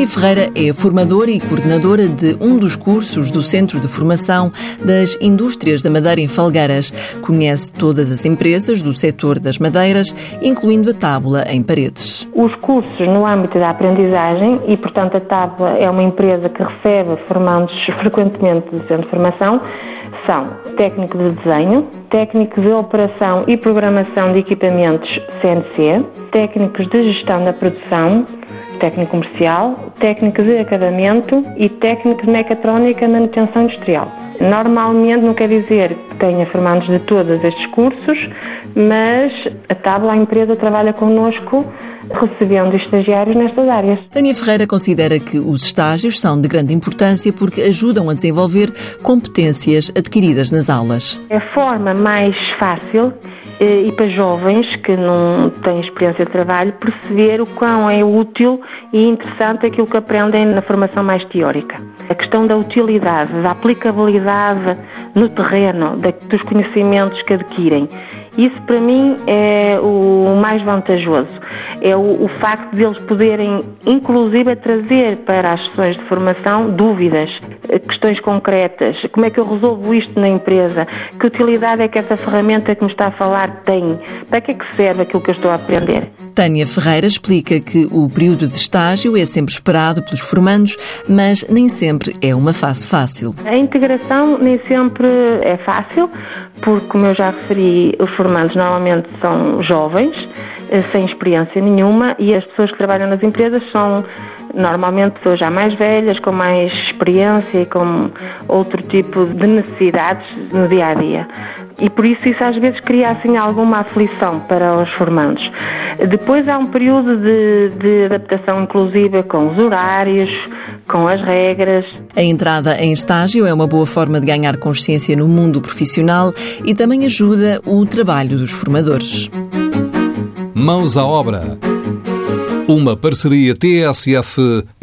Tânia Ferreira é formadora e coordenadora de um dos cursos do Centro de Formação das Indústrias da Madeira em Falgueiras. Conhece todas as empresas do setor das madeiras, incluindo a Tábula em Paredes. Os cursos no âmbito da aprendizagem, e portanto a Tábula é uma empresa que recebe formandos frequentemente do Centro de Formação, são técnico de desenho, técnico de operação e programação de equipamentos CNC, técnicos de gestão da produção, técnico comercial, técnico de acabamento e técnico de mecatrónica e manutenção industrial. Normalmente não quer dizer que tenha formandos de todos estes cursos, mas a Tábua, a empresa, trabalha connosco recebendo estagiários nestas áreas. Tânia Ferreira considera que os estágios são de grande importância porque ajudam a desenvolver competências adquiridas nas aulas. É a forma mais fácil eh, e para jovens que não têm experiência de trabalho perceber o quão é útil e interessante aquilo que aprendem na formação mais teórica. A questão da utilidade, da aplicabilidade no terreno, dos conhecimentos que adquirem. Isso para mim é o mais vantajoso. É o, o facto de eles poderem, inclusive, trazer para as sessões de formação dúvidas, eh, questões concretas. Como é que eu resolvo isto na empresa? Que utilidade é que essa ferramenta que me está a falar tem? Para que é que serve aquilo que eu estou a aprender? Tânia Ferreira explica que o período de estágio é sempre esperado pelos formandos, mas nem sempre é uma fase fácil. A integração nem sempre é fácil, porque, como eu já referi, os formandos normalmente são jovens, sem experiência nenhuma, e as pessoas que trabalham nas empresas são normalmente pessoas já mais velhas, com mais experiência e com outro tipo de necessidades no dia a dia. E por isso isso às vezes cria assim alguma aflição para os formandos. Depois há um período de, de adaptação inclusiva com os horários, com as regras. A entrada em estágio é uma boa forma de ganhar consciência no mundo profissional e também ajuda o trabalho dos formadores. Mãos à obra. Uma parceria TSF-IEFP.